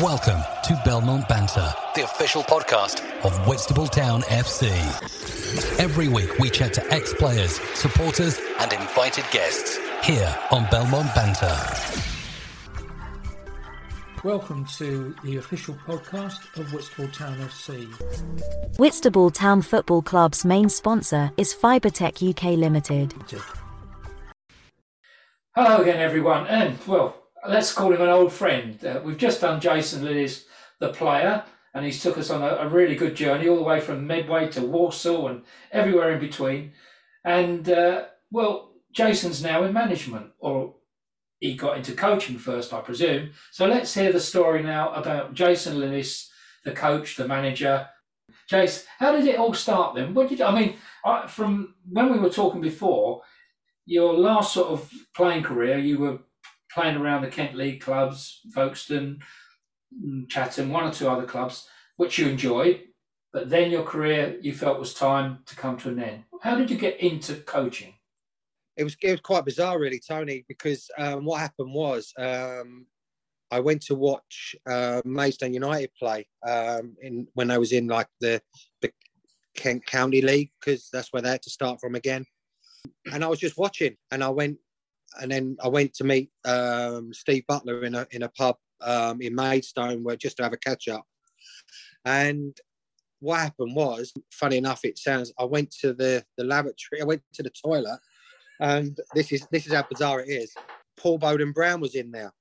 Welcome to Belmont Banter, the official podcast of Whitstable Town FC. Every week we chat to ex players, supporters, and invited guests here on Belmont Banter. Welcome to the official podcast of Whitstable Town FC. Whitstable Town Football Club's main sponsor is Fibertech UK Limited. Hello again, everyone, and well, let's call him an old friend. Uh, we've just done Jason Lillis, the player, and he's took us on a, a, really good journey all the way from Medway to Warsaw and everywhere in between. And uh, well, Jason's now in management, or he got into coaching first, I presume. So let's hear the story now about Jason Lillis, the coach, the manager. Jace, how did it all start then? What did I mean? I, from when we were talking before, your last sort of playing career, you were playing around the Kent League clubs, Folkestone, mm, Chatham, one or two other clubs, which you enjoyed, but then your career you felt was time to come to an end. How did you get into coaching? It was, it was quite bizarre, really, Tony, because um, what happened was um, I went to watch uh, Maidstone United play um, in when I was in like the, the Kent County League because that's where they had to start from again. And I was just watching, and I went and then I went to meet um, Steve Butler in a in a pub um, in Maidstone, where just to have a catch up. And what happened was, funny enough, it sounds. I went to the the lavatory. I went to the toilet, and this is this is how bizarre it is. Paul Bowden Brown was in there,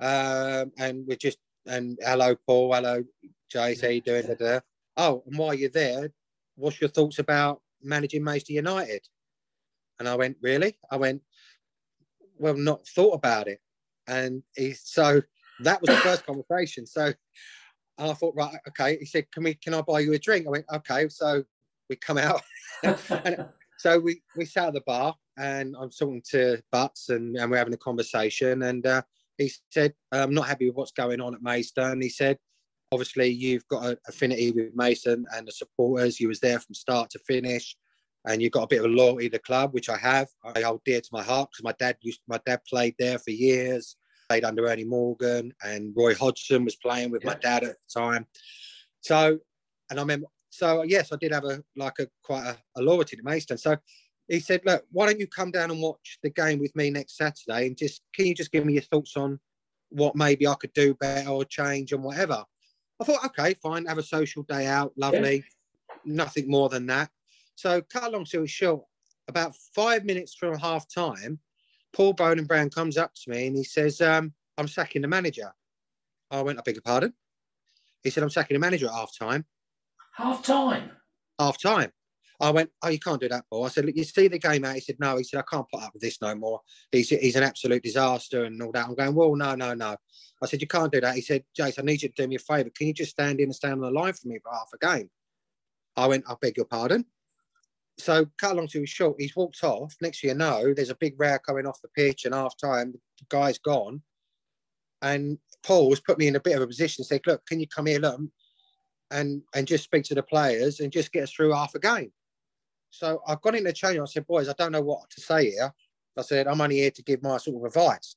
um, and we're just and hello Paul, hello Jace, how you doing? Da, Oh, and while you're there, what's your thoughts about managing Maidstone United? And I went, really? I went, well not thought about it. And he so that was the first conversation. So i thought right okay. He said can we can i buy you a drink? I went okay. So we come out. And so we we sat at the bar and i'm talking to butts and, and we're having a conversation. And uh, he said i'm not happy with what's going on at maidstone he said obviously you've got an affinity with maidstone and the supporters. You was there from start to finish and you've got a bit of a loyalty to the club, which I have. I hold dear to my heart because my dad used my dad played there for years, played under Ernie Morgan, and Roy Hodgson was playing with yeah. my dad at the time. So, and I remember, so yes, I did have a like a quite a, a loyalty to Maidstone. So he said, look, why don't you come down and watch the game with me next Saturday, and just can you just give me your thoughts on what maybe I could do better or change and whatever. I thought, okay, fine, have a social day out, lovely, yeah. nothing more than that. So, cut a long story short, about five minutes from half time, Paul Bowden Brown comes up to me and he says, um, I'm sacking the manager. I went, I beg your pardon. He said, I'm sacking the manager at half time. Half time? Half time. I went, Oh, you can't do that, Paul. I said, Look, you see the game out? He said, No. He said, I can't put up with this no more. He's, he's an absolute disaster and all that. I'm going, Well, no, no, no. I said, You can't do that. He said, Jace, I need you to do me a favour. Can you just stand in and stand on the line for me for half a game? I went, I beg your pardon so cut along story short, he's walked off. Next you know, there's a big row coming off the pitch and half time, the guy's gone. And Paul was put me in a bit of a position said, look, can you come here, look, and and just speak to the players and just get us through half a game. So I've got in the change. I said, boys, I don't know what to say here. I said, I'm only here to give my sort of advice.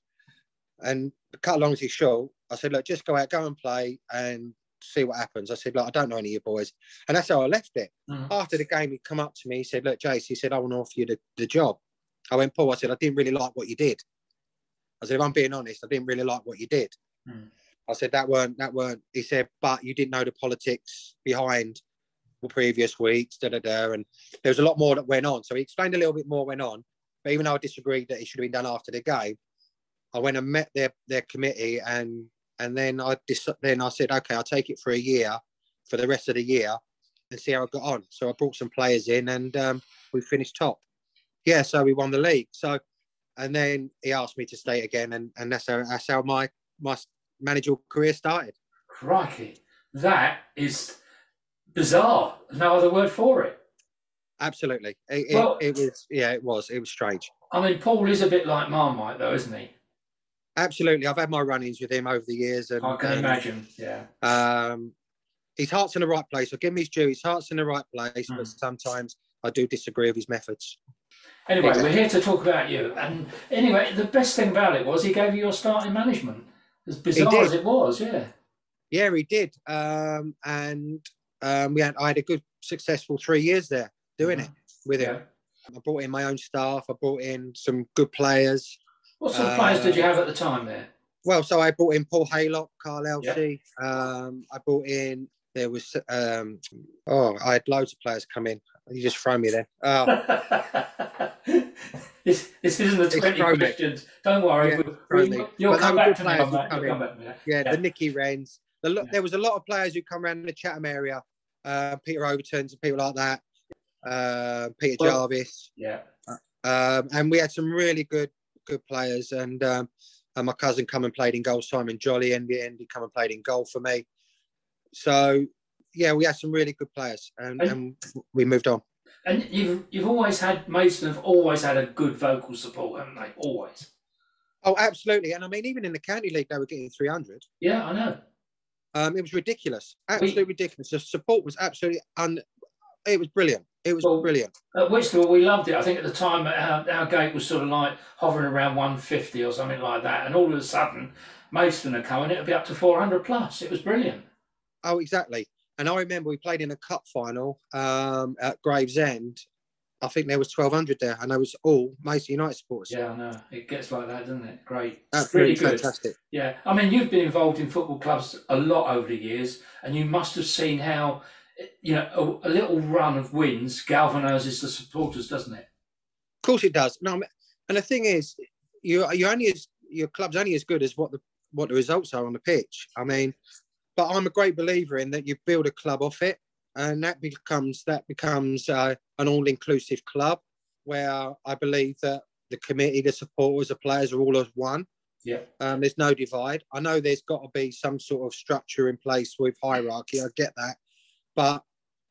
And cut along story short, I said, look, just go out, go and play, and see what happens. I said, look, I don't know any of your boys. And that's how I left it. Mm. After the game, he come up to me, he said, look, Jace, he said, I want to offer you the, the job. I went, Paul, I said, I didn't really like what you did. I said, if I'm being honest, I didn't really like what you did. Mm. I said, that weren't, that weren't, he said, but you didn't know the politics behind the previous weeks, da da da. And there was a lot more that went on. So he explained a little bit more went on. But even though I disagreed that it should have been done after the game, I went and met their, their committee and and then I then I said, okay, I'll take it for a year, for the rest of the year, and see how I got on. So I brought some players in, and um, we finished top. Yeah, so we won the league. So, and then he asked me to stay again, and, and that's how that's how my my managerial career started. Crikey, that is bizarre. No other word for it. Absolutely, it, well, it, it was. Yeah, it was. It was strange. I mean, Paul is a bit like Marmite, though, isn't he? Absolutely, I've had my run-ins with him over the years, and I can and, imagine. Yeah. Um, his heart's in the right place. I'll give him his due. His heart's in the right place, mm. but hmm. sometimes I do disagree with his methods. Anyway, exactly. we're here to talk about you. And anyway, the best thing about it was he gave you your start in management. As bizarre as it was, yeah. Yeah, he did, um, and um, we had I had a good successful three years there doing it with him. Yeah. I brought in my own staff. I brought in some good players. What sort of players did you have at the time there? Well, so I brought in Paul Haylock, Karl Elsey. Um, I brought in there was um, oh I had loads of players come in. You just throw me there. Oh. this this isn't the twenty questions. Don't worry. Yeah, we, me. you'll come back me players on who that. come come back to me. yeah, Yeah. the Nicky Wrens. The, Yeah. There was a lot of players who come around the Chatham area, uh, Peter Overtons and people like that, uh, Peter Well- Jarvis, Yeah. um, and we had some really good good players. And, um, and my cousin come and played in goal. Simon Jolly end, he come and played in goal for me. So yeah, we had some really good players, and, And- and we moved on. And you've you've always had Maidstone have always had a good vocal support, haven't they? Always. Oh, absolutely. And I mean, even in the county league, they were getting 300. Yeah, I know. Um, it was ridiculous, absolutely ridiculous. The support was absolutely un. It was brilliant. It was Well, brilliant. At Whitstable, we loved it. I think at the time our, our gate was sort of like hovering around 150 or something like that, and all of a sudden, Maidstone are coming. It'll be up to 400 plus. It was brilliant. Oh, exactly. And I remember we played in a cup final um, at Gravesend. I think there was 1,200 there, and I was all Maidstone United supporters. Yeah, I know. It gets like that, doesn't it? Great. That's really good. fantastic. Yeah, I mean, you've been involved in football clubs a lot over the years, and you must have seen how, you know, a, a little run of wins galvanises the supporters, doesn't it? Of course, it does. No, and the thing is, you you only as your club's only as good as what the what the results are on the pitch. I mean, but I'm a great believer in that you build a club off it, and that becomes that becomes uh, an all-inclusive club where I believe that the committee, the supporters, the players are all as one. Yeah. Um, there's no divide. I know there's got to be some sort of structure in place with hierarchy. I get that, but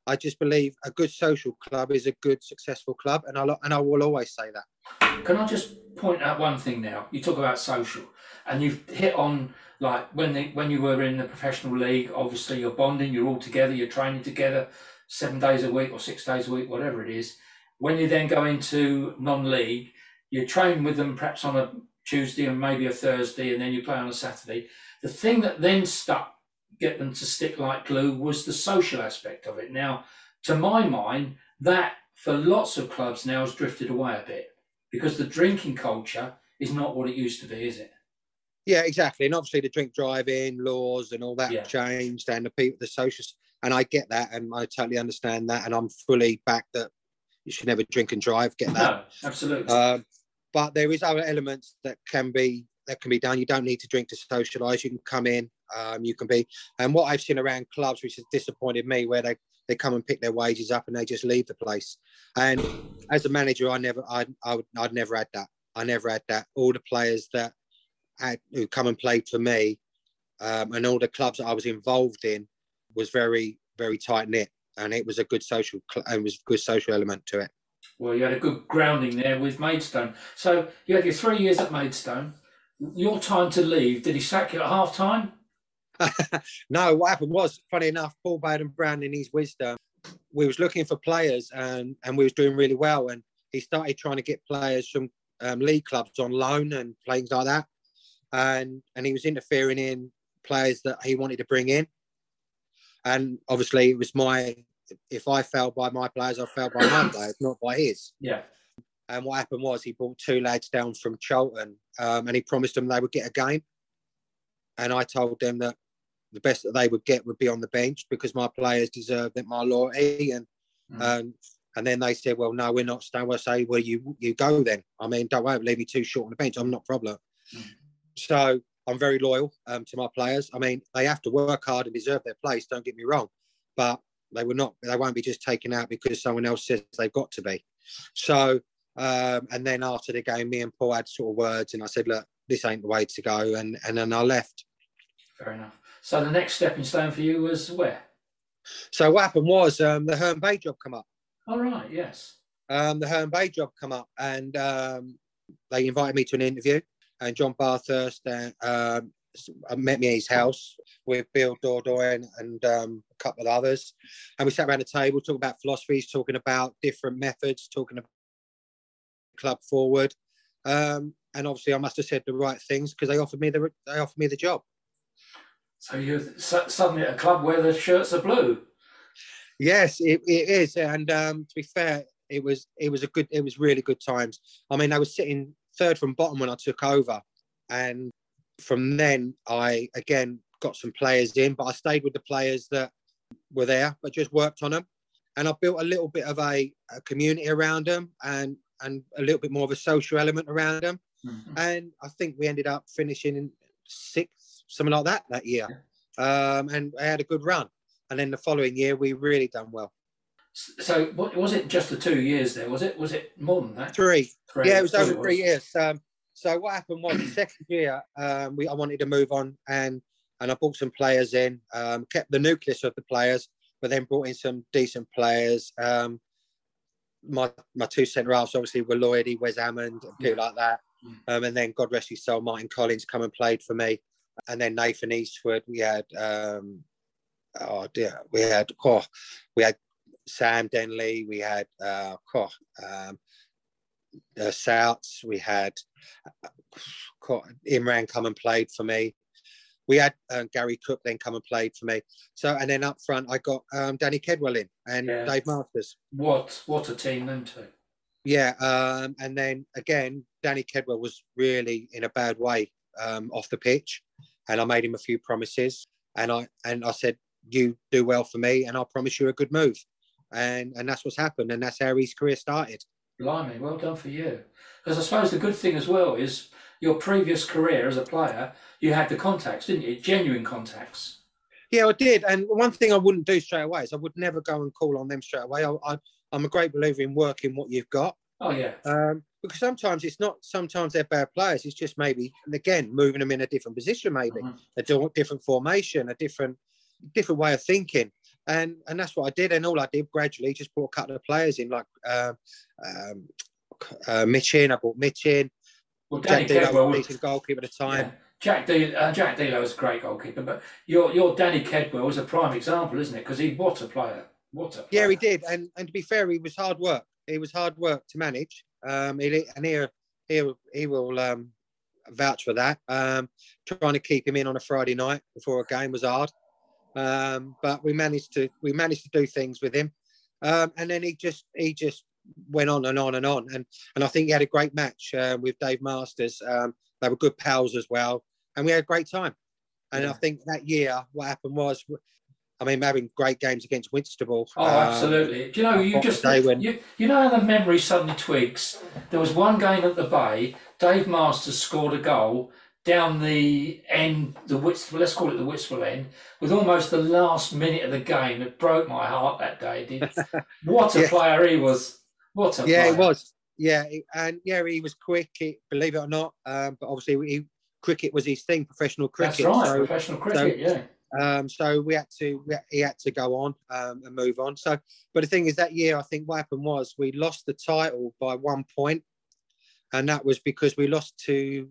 I just believe a good social club is a good successful club, and I and I will always say that. Can I just point out one thing now? You talk about social, and you've hit on like when they, when you were in the professional league. Obviously, you're bonding. You're all together. You're training together, seven days a week or six days a week, whatever it is. When you then go into non-league, you train with them perhaps on a Tuesday and maybe a Thursday, and then you play on a Saturday. The thing that then stuck, get them to stick like glue, was the social aspect of it. Now, to my mind, that for lots of clubs now has drifted away a bit because the drinking culture is not what it used to be, is it? Yeah, exactly. And obviously the drink driving laws and all that Yeah. have changed and the people the socials and I get that and I totally understand that and I'm fully back that you should never drink and drive, get that. No, absolutely. Um, but there is other elements that can be that can be done. You don't need to drink to socialise. You can come in. Um, you can be. And what I've seen around clubs, which has disappointed me, where they they come and pick their wages up and they just leave the place. And as a manager, I never, I, I would, I'd never had that. I never had that. All the players that had who come and played for me, um, and all the clubs that I was involved in, was very, very tight knit, and it was a good social, cl- and was good social element to it. well, you had a good grounding there with Maidstone. So you had your three years at Maidstone. Your time to leave, did he sack you at half time? no, what happened was, funny enough, Paul Bowden Brown, in his wisdom, we was looking for players and and we was doing really well. And he started trying to get players from um, league clubs on loan and things like that. And and he was interfering in players that he wanted to bring in. And obviously, it was my if I fell by my players, I fell by my players, not by his. Yeah. And what happened was he brought two lads down from Charlton um, and he promised them they would get a game. And I told them that the best that they would get would be on the bench because my players deserve it, my loyalty. And Mm. um, and then they said, well, no, we're not staying. Well, say, well, you you go then. I mean, don't worry, leave me too short on the bench. I'm not a problem. Mm. So I'm very loyal um, to my players. I mean, they have to work hard and deserve their place. Don't get me wrong, but they will not. They won't be just taken out because someone else says they've got to be. So um, and then after the game, me and Paul had sort of words, and I said, look, this ain't the way to go, and and then I left. Fair enough. So the next stepping stone for you was where? So what happened was um, the Herne Bay job come up. All right. Yes. Um, the Herne Bay job come up, and um, they invited me to an interview. And John Bathurst uh, um, met me at his house with Bill Dordogne and um, a couple of others, and we sat around the table talking about philosophies, talking about different methods, talking about club forward. Um, and obviously, I must have said the right things because they offered me the they offered me the job. So you're suddenly at a club where the shirts are blue. Yes, it, it is, and um, to be fair, it was it was a good it was really good times. I mean, I was sitting third from bottom when I took over, and from then I again got some players in, but I stayed with the players that were there, but just worked on them, and I built a little bit of a, a community around them, and and a little bit more of a social element around them, mm-hmm. and I think we ended up finishing in sixth, something like that that year, um, and I had a good run, and then the following year we really done well. So, what was it? Just the two years there? Was it? Was it more than that? Three. three. Yeah, it was over three years. Um, so what happened was the second year, um, we I wanted to move on, and and I brought some players in, um, kept the nucleus of the players, but then brought in some decent players. Um, my my two centre halves obviously were Lloydie, Wes Hammond, and people yeah. like that. Mm. Um, and then God rest his soul, Martin Collins come and played for me, and then Nathan Eastwood. We had um, oh dear, we had oh, we had Sam Denley, we had uh, oh, um, uh, Souts, we had uh, Imran come and played for me. We had uh, Gary Cook then come and played for me. So and then up front I got um, Danny Kedwell in and yeah. Dave Masters. What what a team them two. Yeah, um, and then again Danny Kedwell was really in a bad way um, off the pitch, and I made him a few promises, and I and I said you do well for me, and I'll promise you a good move and and that's what's happened, and that's how his career started. Blimey, well done for you. Because I suppose the good thing as well is your previous career as a player, you had the contacts, didn't you? Genuine contacts. Yeah, I did. And one thing I wouldn't do straight away is I would never go and call on them straight away. I, I, am a great believer in working what you've got. Oh yeah. Um, because sometimes it's not. Sometimes they're bad players. It's just maybe, again, moving them in a different position, maybe mm-hmm. a different formation, a different different way of thinking and and that's what I did. And all I did gradually just brought a couple of players in, like um, um, uh, Mitch in. I brought Mitch in. Well, Danny Jack Kedwell was a goalkeeper at the time. Yeah. Jack D, uh, Jack Delo was a great goalkeeper, but your your Danny Kedwell was a prime example, isn't it? Because he what a player, what a player. yeah, he did. And and to be fair, he was hard work. He was hard work to manage. Um, he, and here he he will um, vouch for that. Um, trying to keep him in on a Friday night before a game was hard. Um, but we managed to we managed to do things with him, um, and then he just he just went on and on and on, and and I think he had a great match uh, with Dave Masters. Um, they were good pals as well, and we had a great time. And yeah. I think that year, what happened was, I mean, having great games against Whitstable. Oh, um, absolutely. Do you know, you just when, you, you know how the memory suddenly twigs. There was one game at the Bay. Dave Masters scored a goal, down the end, the Whitstable, let's call it the Whitstable end, with almost the last minute of the game. It broke my heart that day. Did what a yeah. player he was! What a yeah, player. he was. Yeah, and yeah, he was quick. Believe it or not, um, but obviously he, cricket was his thing, professional cricket. That's right, so, professional cricket. So, yeah. Um, so we had to, we, he had to go on um, and move on. So, but the thing is, that year I think what happened was we lost the title by one point, and that was because we lost to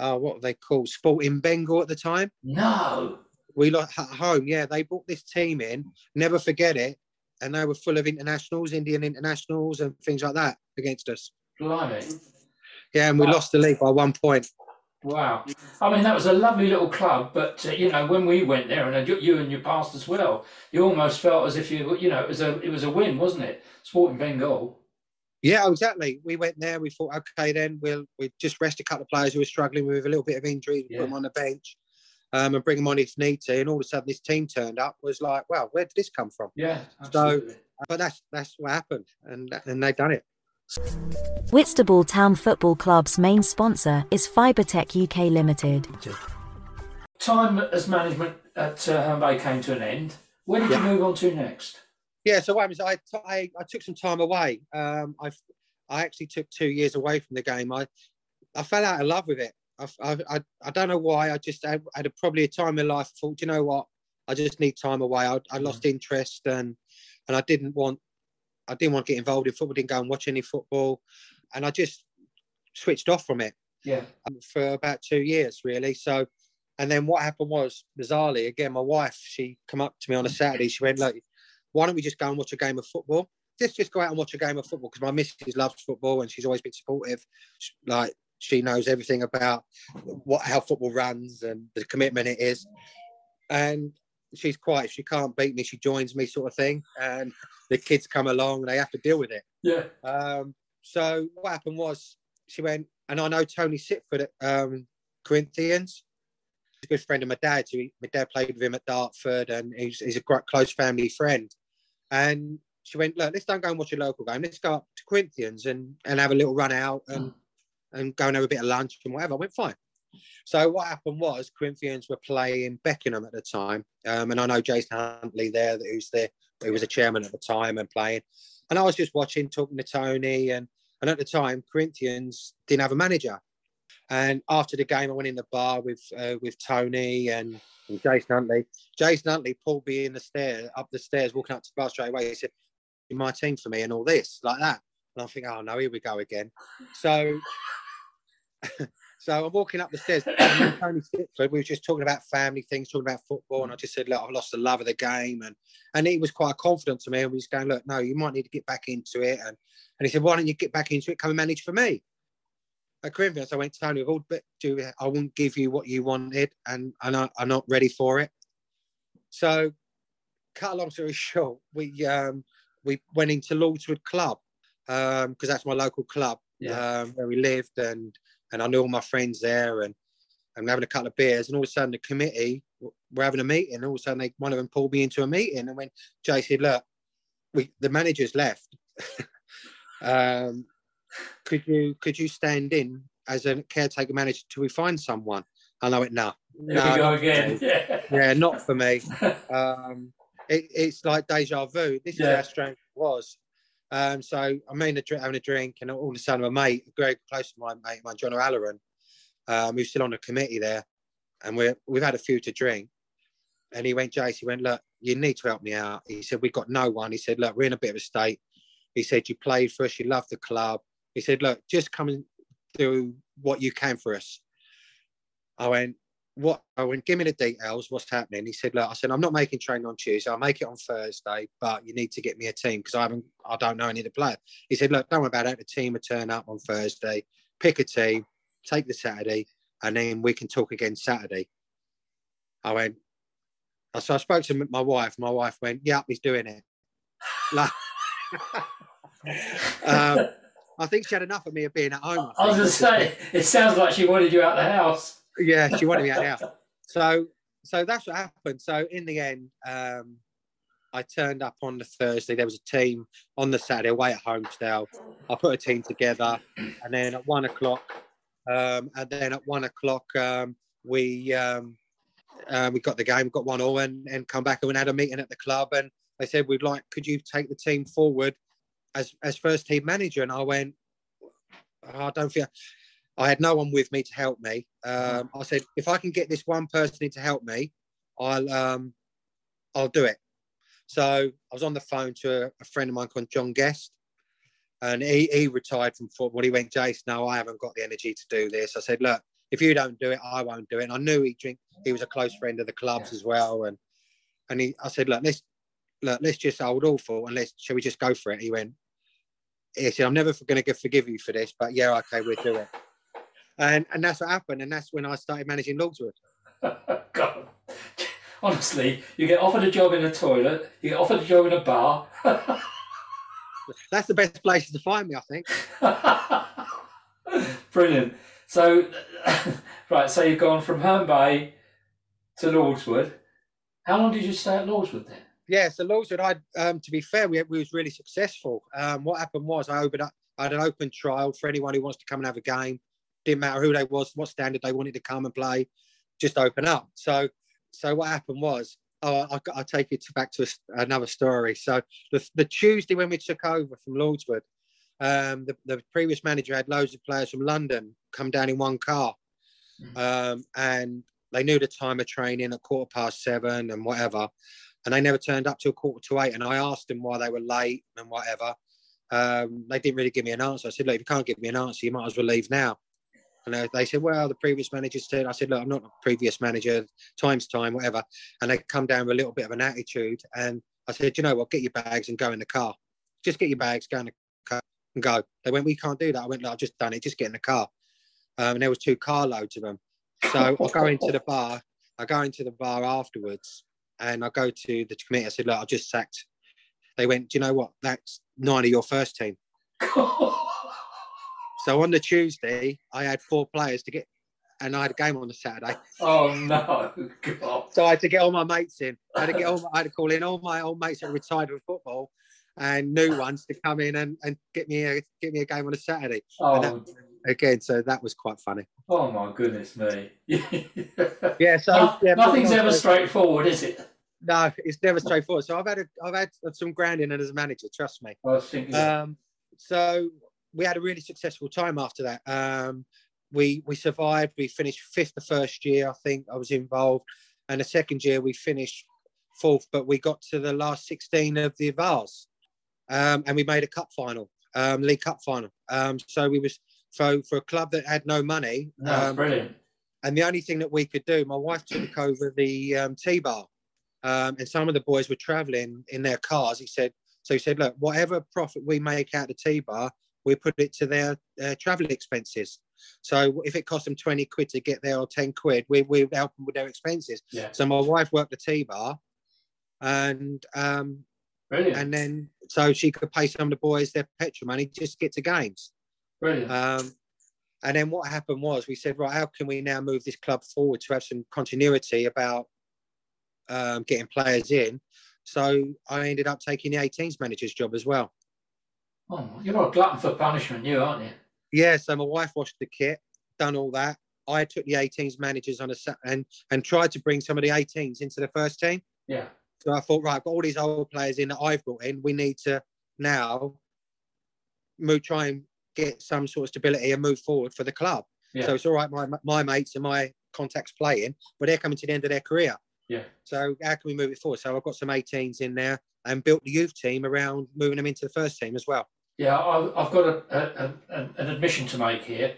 uh, what were they called? Sporting Bengal at the time. No. We lost at home. Yeah, they brought this team in. Never forget it. And they were full of internationals, Indian internationals, and things like that against us. Blimey. Yeah, and we wow. lost the league by one point. Wow. I mean, that was a lovely little club, but, uh, you know, when we went there, and you and your past as well, you almost felt as if you, you know, it was a, it was a win, wasn't it? Sporting Bengal. Yeah, exactly. We went there. We thought, okay, then we'll we just rest a couple of players who were struggling with a little bit of injury, yeah. put them on the bench, um, and bring them on if need to. And all of a sudden, this team turned up. Was like, well, where did this come from? Yeah, absolutely. So, but that's that's what happened, and and they done it. Whitstable Town Football Club's main sponsor is Fibertech UK Limited. Time as management at uh, Bay came to an end. Where did yeah. you move on to next? Yeah, so what happens? I, I, I took some time away. Um, I I actually took two years away from the game. I I fell out of love with it. I, I, I don't know why. I just had, had a, probably a time in life. I thought, you know what? I just need time away. I, I lost mm. interest and and I didn't want I didn't want to get involved in football. Didn't go and watch any football, and I just switched off from it. Yeah, um, for about two years really. So, and then what happened was bizarrely again, my wife she come up to me on a Saturday. She went, "Look, why don't we just go and watch a game of football? Let's just go out and watch a game of football because my missus loves football and she's always been supportive. Like she knows everything about what how football runs and the commitment it is. and she's quiet. She can't beat me. She joins me, sort of thing. And the kids come along, and they have to deal with it. Yeah. Um, so what happened was she went, and I know Tony Sitford at um, Corinthians. He's a good friend of my dad. So he, my dad played with him at Dartford, and he's, he's a great, close family friend. And she went, look, let's don't go and watch a local game. Let's go up to Corinthians and, and have a little run out and, and go and have a bit of lunch and whatever. I went, fine. So what happened was Corinthians were playing Beckenham at the time, um, and I know Jason Huntley there, who's there, who was a chairman at the time and playing. And I was just watching, talking to Tony, and and at the time Corinthians didn't have a manager. And after the game, I went in the bar with uh, with Tony and, and, Jason Huntley. Jason Huntley pulled me in the stairs, up the stairs, walking up to the bar straight away. He said, "In "My team for me," and all this like that. And I think, "Oh no, here we go again." So. So I'm walking up the stairs. Tony Sitford, we were just talking about family things, talking about football, and I just said, "Look, I've lost the love of the game," and and he was quite confident to me, and we was going, "Look, no, you might need to get back into it," and and he said, "Why don't you get back into it? Come and manage for me." At Corinthians, I went, Tony, all but I won't give you what you wanted, and and I, I'm not ready for it. So, cut a long story short, we um we went into Lordswood Club because um, that's my local club yeah. um, where we lived, and and I knew all my friends there, and and we're having a couple of beers, and all of a sudden the committee we're having a meeting, and all of a sudden they, one of them pulled me into a meeting, and when Jay said, "Look, we the manager's left, um, could you could you stand in as a caretaker manager till we find someone?" And I went, "No, no, go again. Yeah. yeah, not for me. Um, it, it's like deja vu. This yeah. is how strange it was. Um, so I'm in a, having a drink, and all of a sudden, my mate, very close to my mate, my John O'Halloran, um, who's still on the committee there, and we we've had a few to drink. And he went, Jace, he went, look, you need to help me out. He said, we've got no one. He said, look, we're in a bit of a state. He said, you played for us, you love the club. He said, look, just come and do what you can for us. I went, what I went, give me the details, what's happening. He said, Look, I said, I'm not making training on Tuesday, I'll make it on Thursday, but you need to get me a team because I haven't I don't know any of the players. He said, Look, don't worry about it. The team will turn up on Thursday, pick a team, take the Saturday, and then we can talk again Saturday. I went, so I spoke to my wife. My wife went, "Yeah, he's doing it." Like, um, I think she had enough of me of being at home. I, I was going to say, it sounds like she wanted you out of the house yeah, she wanted me out now. So, so that's what happened. So in the end, um, I turned up on the Thursday. There was a team on the Saturday away at Holmesdale. I put a team together, and then at one o'clock, um, and then at one o'clock, um, we um, uh, we got the game, got one all, and, and come back and we had a meeting at the club. And they said, "We'd like, could you take the team forward as as first team manager?" And I went, "I don't feel." I had no one with me to help me. Um, I said, if I can get this one person in to help me, I'll um, I'll do it. So I was on the phone to a, a friend of mine called John Guest, and he, he retired from football. He went, Jason, no, I haven't got the energy to do this. I said, look, if you don't do it, I won't do it. And I knew he drink. He was a close friend of the clubs as well, and and he, I said, look, let's look, let's just hold awful and let's shall we just go for it? He went, he said, I'm never going to forgive you for this, but yeah, okay, we'll do it and and that's what happened, and that's when I started managing Lordswood. God. Honestly, you get offered a job in a toilet, you get offered a job in a bar. that's the best places to find me, I think. Brilliant. So, right, so you've gone from Herne Bay to Lordswood. How long did you stay at Lordswood then? Yeah, so Lordswood, I um, to be fair, we, we was really successful. Um, what happened was I opened up, I had an open trial for anyone who wants to come and have a game didn't matter who they was, what standard they wanted to come and play, just open up. So, so what happened was, oh, I, I take it back to a, another story. So the, the Tuesday when we took over from Lordswood, um, the, the previous manager had loads of players from London come down in one car, mm. um, and they knew the time of training at quarter past seven and whatever, and they never turned up till quarter to eight. And I asked them why they were late and whatever. Um, they didn't really give me an answer. I said, look, if you can't give me an answer, you might as well leave now. And they said, well, the previous manager said, I said, look, I'm not a previous manager, time's time, whatever. And they come down with a little bit of an attitude. And I said, you know what, get your bags and go in the car. Just get your bags, go in the car and go. They went, we can't do that. I went, look, I've just done it, just get in the car. Um, and there was two carloads of them. So I go into the bar I go into the bar afterwards and I go to the committee. I said, look, I've just sacked. They went, do you know what? That's nine of your first team. so on the Tuesday, I had four players to get, and I had a game on the Saturday. Oh no, God. So I had to get all my mates in. I had to get all. My, I had to call in all my old mates that retired from football, and new ones to come in and, and get me a get me a game on a Saturday. Oh, that, again, so that was quite funny. Oh my goodness me! yeah, so no, yeah, nothing's ever straightforward, is it? No, it's never straightforward. So I've had a, I've had some grounding as a manager. Trust me. I was thinking. Um, so we had a really successful time after that. Um, we we survived. We finished fifth the first year. I think I was involved, and the second year we finished fourth, but we got to the last sixteen of the Vase, um, and we made a cup final, um, League Cup final. Um, so we was so for a club that had no money. No, um, brilliant. And the only thing that we could do, my wife took over the um, T bar, um, and some of the boys were travelling in their cars. He said, so he said, look, whatever profit we make out of the T bar, we put it to their, their travel expenses. So if it cost them 20 quid to get there or 10 quid, we, we would help them with their expenses. Yeah. So my wife worked the T bar and um, Brilliant. and then so she could pay some of the boys their petrol money just to get to games. Brilliant. Um, and then what happened was we said, right, how can we now move this club forward to have some continuity about um, getting players in? So I ended up taking the 18s manager's job as well. Oh, you're a glutton for punishment, you aren't you? Yeah, so my wife washed the kit, done all that. I took the 18s managers on a and and tried to bring some of the 18s into the first team. Yeah. So I thought, right, I've got all these old players in that I've brought in. We need to now move, try and get some sort of stability and move forward for the club. Yeah. So it's all right, my my mates and my contacts playing, but they're coming to the end of their career. Yeah. So how can we move it forward? So I've got some 18s in there and built the youth team around moving them into the first team as well. Yeah, I- I've got a, a, a, an admission to make here.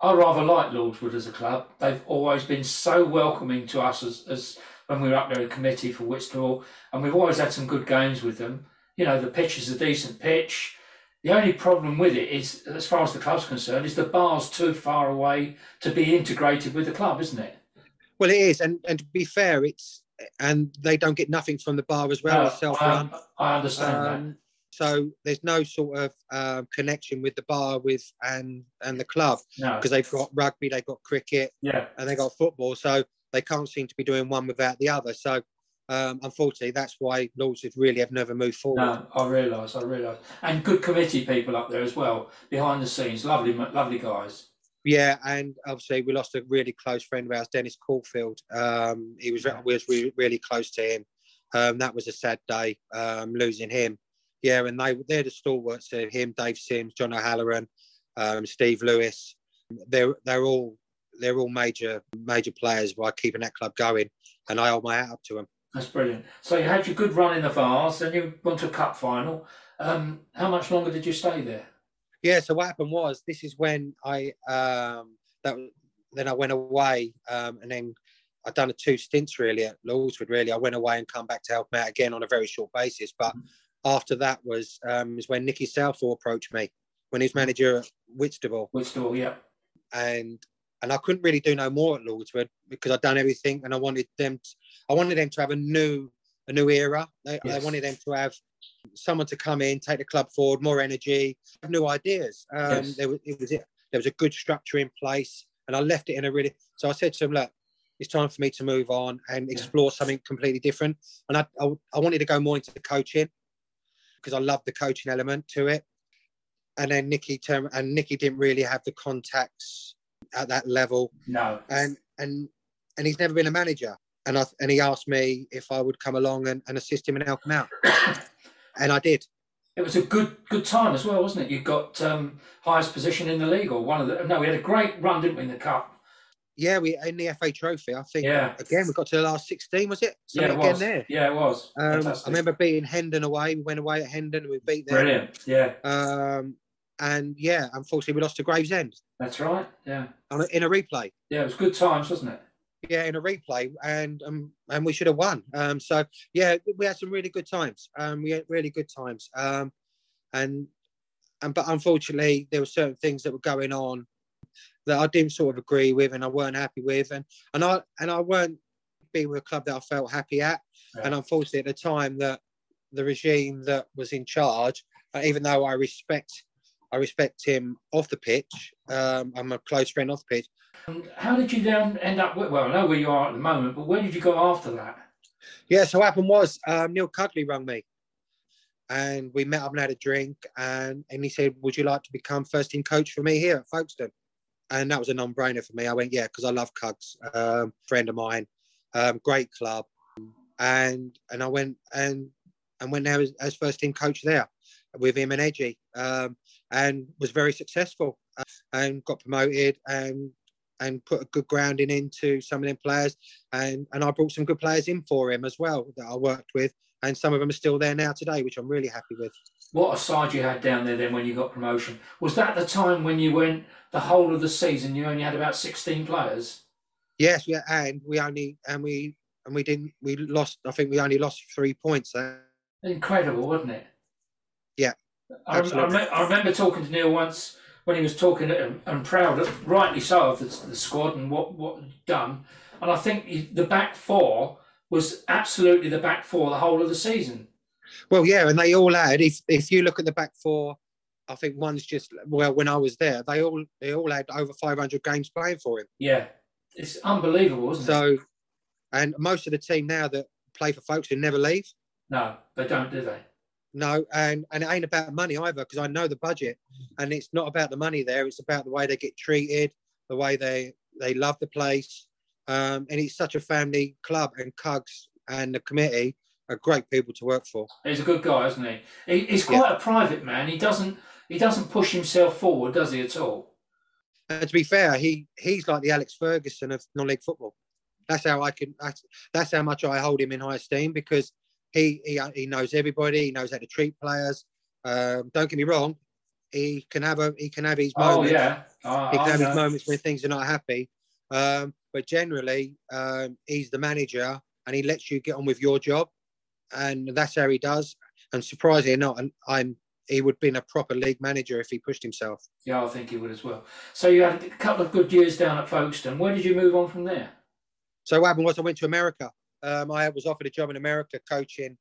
I rather like Lordswood as a club. They've always been so welcoming to us as, as when we were up there in committee for Whitstable, and we've always had some good games with them. You know, the pitch is a decent pitch. The only problem with it is, as far as the club's concerned, is the bar's too far away to be integrated with the club, isn't it? Well, it is, and and to be fair, it's and they don't get nothing from the bar as well. No. I, I understand that. Um, so there's no sort of um, connection with the bar with and and the club No. because they've got rugby, they've got cricket, Yeah. and they got football. So they can't seem to be doing one without the other. So um, unfortunately, that's why Lordswood really have never moved forward. No, I realise, I realise. And good committee people up there as well, behind the scenes. Lovely, lovely guys. Yeah, and obviously we lost a really close friend of ours, Dennis Caulfield. Um, he was we was really, really close to him. Um, that was a sad day um, losing him. Yeah, and they they're the stalwarts. So him, Dave Sims, John O'Halloran, um, Steve Lewis. They're they're all they're all major major players by keeping that club going, and I hold my hat up to them. That's brilliant. So you had your good run in the Vase, then you went to a cup final. Um, how much longer did you stay there? Yeah. So what happened was this is when I um, that then I went away um, and then I'd done a two stints really at Lordswood. Really, I went away and come back to help out again on a very short basis. But after that was um, was when Nicky Southall approached me when he was manager at Whitstable, Whitstable, yeah. and and I couldn't really do no more at Lordswood because I'd done everything, and I wanted them. To, I wanted them to have a new a new era. They, Yes. I wanted them to have someone to come in, take the club forward, more energy, have new ideas. Um, Yes. There was it was there was a good structure in place, and I left it in a really. So I said to him, look. It's time for me to move on and explore something completely different. And I, I, I wanted to go more into the coaching because I love the coaching element to it. And then Nicky turned, and Nicky didn't really have the contacts at that level, No. and and and he's never been a manager. And I and he asked me if I would come along and, and assist him and help him out, and I did. It was a good good time as well, wasn't it? You got um, highest position in the league, or one of the. No, we had a great run, didn't we, in the cup? Yeah, we in the FA Trophy. I think Yeah. again we got to the last sixteen. Was it? Yeah, it was. there. Yeah, it was. Um, I remember beating Hendon away. We went away at Hendon and we beat them. Brilliant. Yeah, Um, and yeah, unfortunately we lost to Gravesend that's right. Yeah, on a, in a replay. yeah, it was good times, wasn't it? yeah, in a replay, and um, and we should have won. Um, so yeah, we had some really good times. Um, we had really good times. Um, and and but unfortunately, there were certain things that were going on that I didn't sort of agree with, and I weren't happy with, and and I and I weren't being with a club that I felt happy at. Yeah. And unfortunately, at the time that the regime that was in charge, uh, even though I respect, I respect him off the pitch. Um, I'm a close friend off the pitch. And how did you then end up? With, well, I know where you are at the moment, but where did you go after that? Yeah, so what happened was um, Neil Cugley rang me, and we met up and had a drink, and and he said, "Would you like to become first team coach for me here at Folkestone?" And that was a non-brainer for me. I went, "Yeah," because I love Cugs, um, friend of mine, um, great club, and and I went and and went there as, as first team coach there with him and Edgy, um, and was very successful uh, and got promoted and and put a good grounding into some of them players. And and I brought some good players in for him as well that I worked with and some of them are still there now today which I'm really happy with What a side you had down there then when you got promotion. Was that the time when you went the whole of the season? You only had about sixteen players. yes yeah and we only and we and we didn't we lost I think we only lost three points there Incredible, wasn't it? Yeah, I, rem- I, rem- I remember talking to Neil once when he was talking and, and proud, rightly so, of the, the squad and what what he'd done. And I think the back four was absolutely the back four the whole of the season. Well yeah and they all had if if you look at the back four I think one's just well when I was there they all they all had over 500 games playing for him Yeah, it's unbelievable, isn't it? so and most of the team now that play for folks who never leave No, they don't, do they? No, and and it ain't about money either because I know the budget, and it's not about the money there. It's about the way they get treated, the way they they love the place, um, and it's such a family club. And Cugs and the committee are great people to work for. He's a good guy, isn't he? he he's quite a private man. He doesn't he doesn't push himself forward, does he at all? And to be fair, he he's like the Alex Ferguson of non-league football. That's how I can. That's, that's how much I hold him in high esteem because he he, he knows everybody. He knows how to treat players. Um, don't get me wrong. He can have a he can have his moments. Oh moments. yeah, I, he I can have know. his moments when things are not happy. Um, but generally, um, he's the manager and he lets you get on with your job. And that's how he does. And surprisingly not, and I'm he would have been a proper league manager if he pushed himself. Yeah, I think he would as well. So you had a couple of good years down at Folkestone. Where did you move on from there? So what happened was I went to America. Um, I was offered a job in America coaching,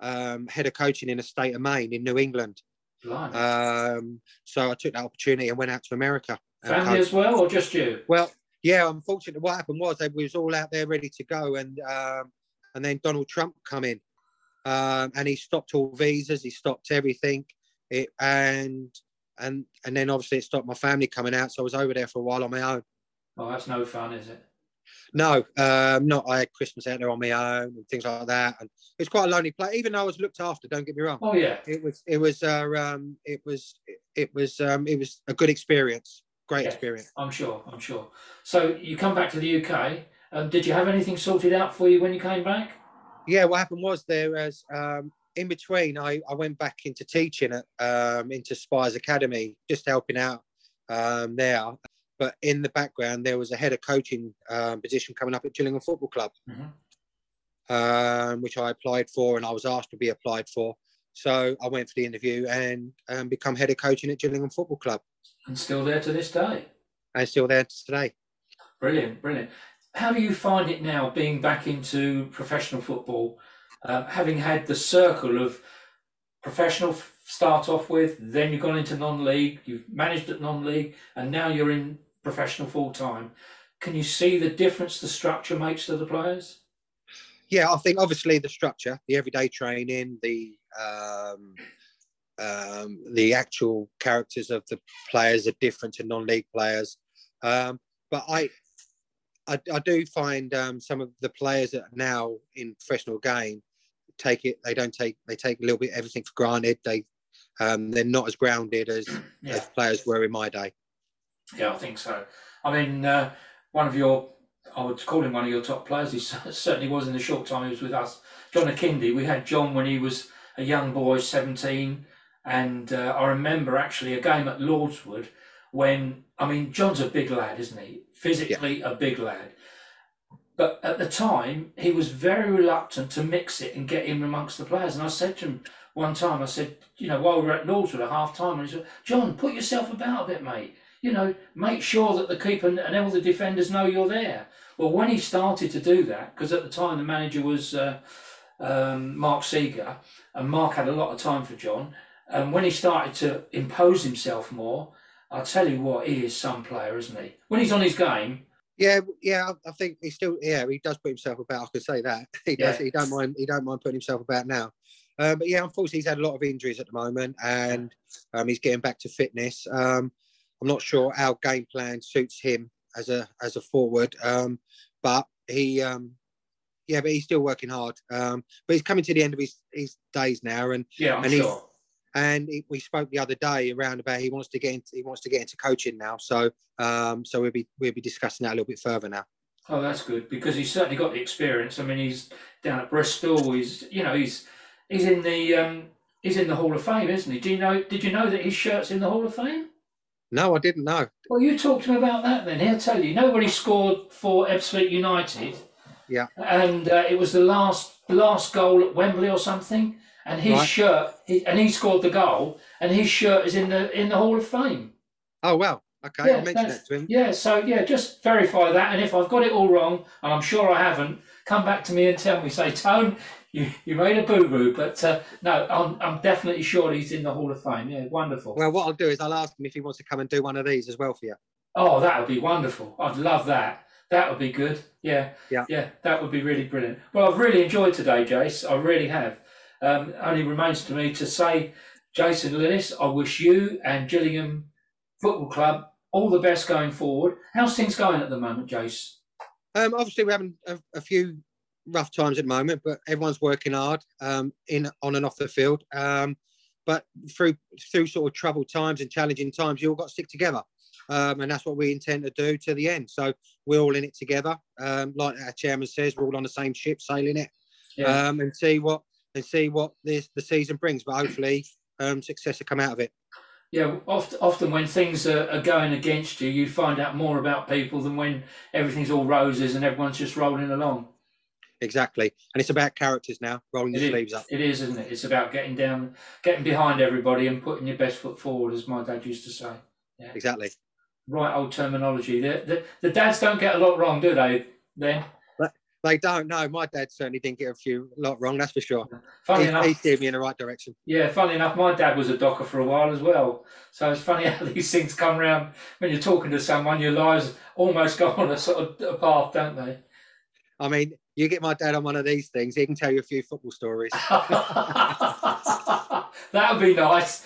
um, head of coaching in the state of Maine in New England. Um, so I took that opportunity and went out to America. Family coached. as well, or just you? Well, yeah, unfortunately, what happened was they was all out there ready to go, and um, and then Donald Trump come in, um, and he stopped all visas, he stopped everything, it, and and and then obviously it stopped my family coming out, so I was over there for a while on my own. Oh, that's no fun, is it? No, um, not I had Christmas out there on my own and things like that, and it was quite a lonely place. Even though I was looked after, don't get me wrong, Oh yeah. it was it was uh, um, it was it was um, it was a good experience, great Yeah. experience. I'm sure. I'm sure. So you come back to the UK. Um, did you have anything sorted out for you when you came back? Yeah, what happened was there was um, in between. I, I went back into teaching at um, into Spires Academy, just helping out um, there. But in the background, there was a head of coaching um, position coming up at Gillingham Football Club, Mhm. um, which I applied for, and I was asked to be applied for. So I went for the interview and um, become head of coaching at Gillingham Football Club, And still there to this day. and still there today. Brilliant, brilliant. How do you find it now being back into professional football, um, having had the circle of professional start off with, then you've gone into non-league, you've managed at non-league, and now you're in professional full time. Can you see the difference the structure makes to the players? Yeah, I think obviously the structure, the everyday training, the um, um, the actual characters of the players are different to non-league players. Um, but I, I, I do find um, some of the players that are now in professional game take it. They don't take. They take a little bit everything for granted. They um, they're not as grounded as, Yeah. as players were in my day. Yeah, I think so. I mean, uh, one of your, I would call him one of your top players. He certainly was in the short time he was with us. John Akinde. We had John when he was a young boy, 17. And uh, I remember actually a game at Lordswood when, I mean, John's a big lad, isn't he? Physically a big lad. But at the time, he was very reluctant to mix it and get in amongst the players. And I said to him one time, I said, you know, while we were at Lordswood at half time, and he said, John, put yourself about a bit, mate you know, make sure that the keeper and all the defenders know you're there. Well, when he started to do that, because at the time the manager was uh, um, Mark Seeger, and Mark had a lot of time for John, and when he started to impose himself more, I'll tell you what, he is some player, isn't he? When he's on his game. Yeah, yeah, I think he still, yeah, he does put himself about. I can say that he does. Yeah. He don't mind. He don't mind putting himself about now. Um, but yeah, unfortunately, he's had a lot of injuries at the moment, and um, he's getting back to fitness. Um, I'm not sure our game plan suits him as a as a forward, um, but he, um, yeah, but he's still working hard. Um, but he's coming to the end of his, his days now, and yeah, I'm and sure. And he, we spoke the other day around about he wants to get into he wants to get into coaching now. So so we'll be we'll be discussing that a little bit further now. Oh, that's good because he's certainly got the experience. I mean, he's down at Bristol. He's you know he's he's in the um, he's in the Hall of Fame, isn't he? Do you know? Did you know that his shirt's in the Hall of Fame? No, I didn't know. Well, you talk to him about that then. He'll tell you. You know when he scored for Ebbsfleet United? Yeah. And uh, it was the last last goal at Wembley or something, and his right. shirt, he, and he scored the goal, and his shirt is in the in the Hall of Fame. Oh well. Okay, yeah, I'll mention that to him. Yeah, so yeah, just verify that, and if I've got it all wrong, and I'm sure I haven't, come back to me and tell me. Say, Tone, you, you made a boo boo, but uh, no, I'm, I'm definitely sure he's in the Hall of Fame. Yeah, wonderful. Well, what I'll do is I'll ask him if he wants to come and do one of these as well for you. Oh, that would be wonderful. I'd love that. That would be good. Yeah, yeah, yeah. That would be really brilliant. Well, I've really enjoyed today, Jace. I really have. Um, only remains to me to say, Jason Lillis, I wish you and Gillingham Football Club all the best going forward. How's things going at the moment, Jace? Um, obviously, we're having a, a few rough times at the moment, but everyone's working hard um, in on and off the field. Um, but through through sort of troubled times and challenging times, you all got to stick together, um, and that's what we intend to do to the end. So we're all in it together. Um, like our chairman says, we're all on the same ship, sailing it, yeah. Um, and see what and see what this the season brings. But hopefully, um, success will come out of it. Yeah, often, often when things are, are, going against you, you find out more about people than when everything's all roses and everyone's just rolling along exactly. And it's about characters now, rolling the sleeves up. It is, isn't it? It's about getting down, getting behind everybody, and putting your best foot forward, as my dad used to say. Yeah. Exactly. Right old terminology. The, the, the dads don't get a lot wrong, do they? Then they don't. know. my dad certainly didn't get a few lot wrong. That's for sure. Funny he, enough, he steered me in the right direction. Yeah, funny enough, my dad was a docker for a while as well. So it's funny how these things come around when you're talking to someone. Your lives almost go on a sort of a path, don't they? I mean, you get my dad on one of these things, he can tell you a few football stories. that would be nice.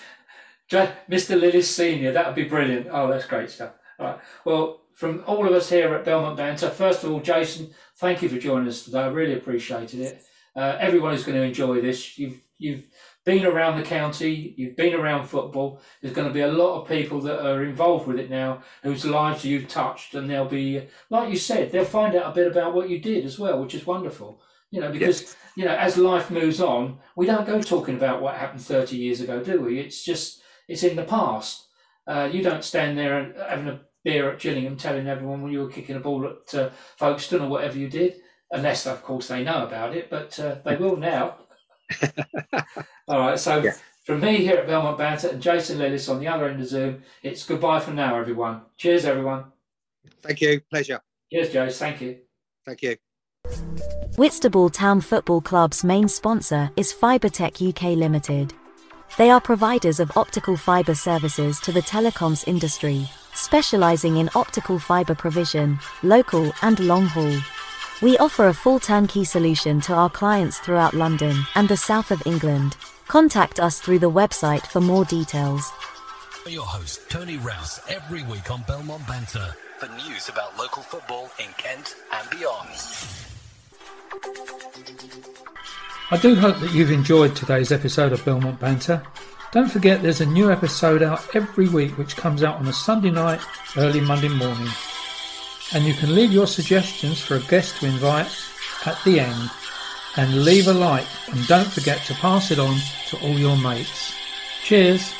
Mr. Lillis Senior, that would be brilliant. Oh, that's great stuff. All right. Well, from all of us here at Belmont Banter, first of all, Jason, thank you for joining us today. I really appreciated it. Uh, everyone is going to enjoy this. You've you've been around the county, you've been around football. There's going to be a lot of people that are involved with it now whose lives you've touched, and they'll be, like you said, they'll find out a bit about what you did as well, which is wonderful. You know, because yes. you know, as life moves on, we don't go talking about what happened 30 years ago, do we? It's just it's in the past. Uh, you don't stand there and having a beer at Gillingham telling everyone when you were kicking a ball at uh, Folkestone or whatever you did, unless of course they know about it, but uh, they will now. All right. So yeah. from me here at Belmont Banter and Jason Lillis on the other end of Zoom, it's goodbye for now, everyone. Cheers, everyone. Thank you. Pleasure. Cheers, Jace. Thank you. Thank you. Whitstable Town Football Club's main sponsor is Fibertech UK Limited. They are providers of optical fiber services to the telecoms industry, specializing in optical fiber provision, local and long haul. We offer a full turnkey solution to our clients throughout London and the south of England. Contact us through the website for more details. Your host, Tony Rouse, every week on Belmont Banter for news about local football in Kent and beyond. I do hope that you've enjoyed today's episode of Belmont Banter. Don't forget there's a new episode out every week which comes out on a Sunday night, early Monday morning and you can leave your suggestions for a guest to invite at the end and leave a like and don't forget to pass it on to all your mates. Cheers!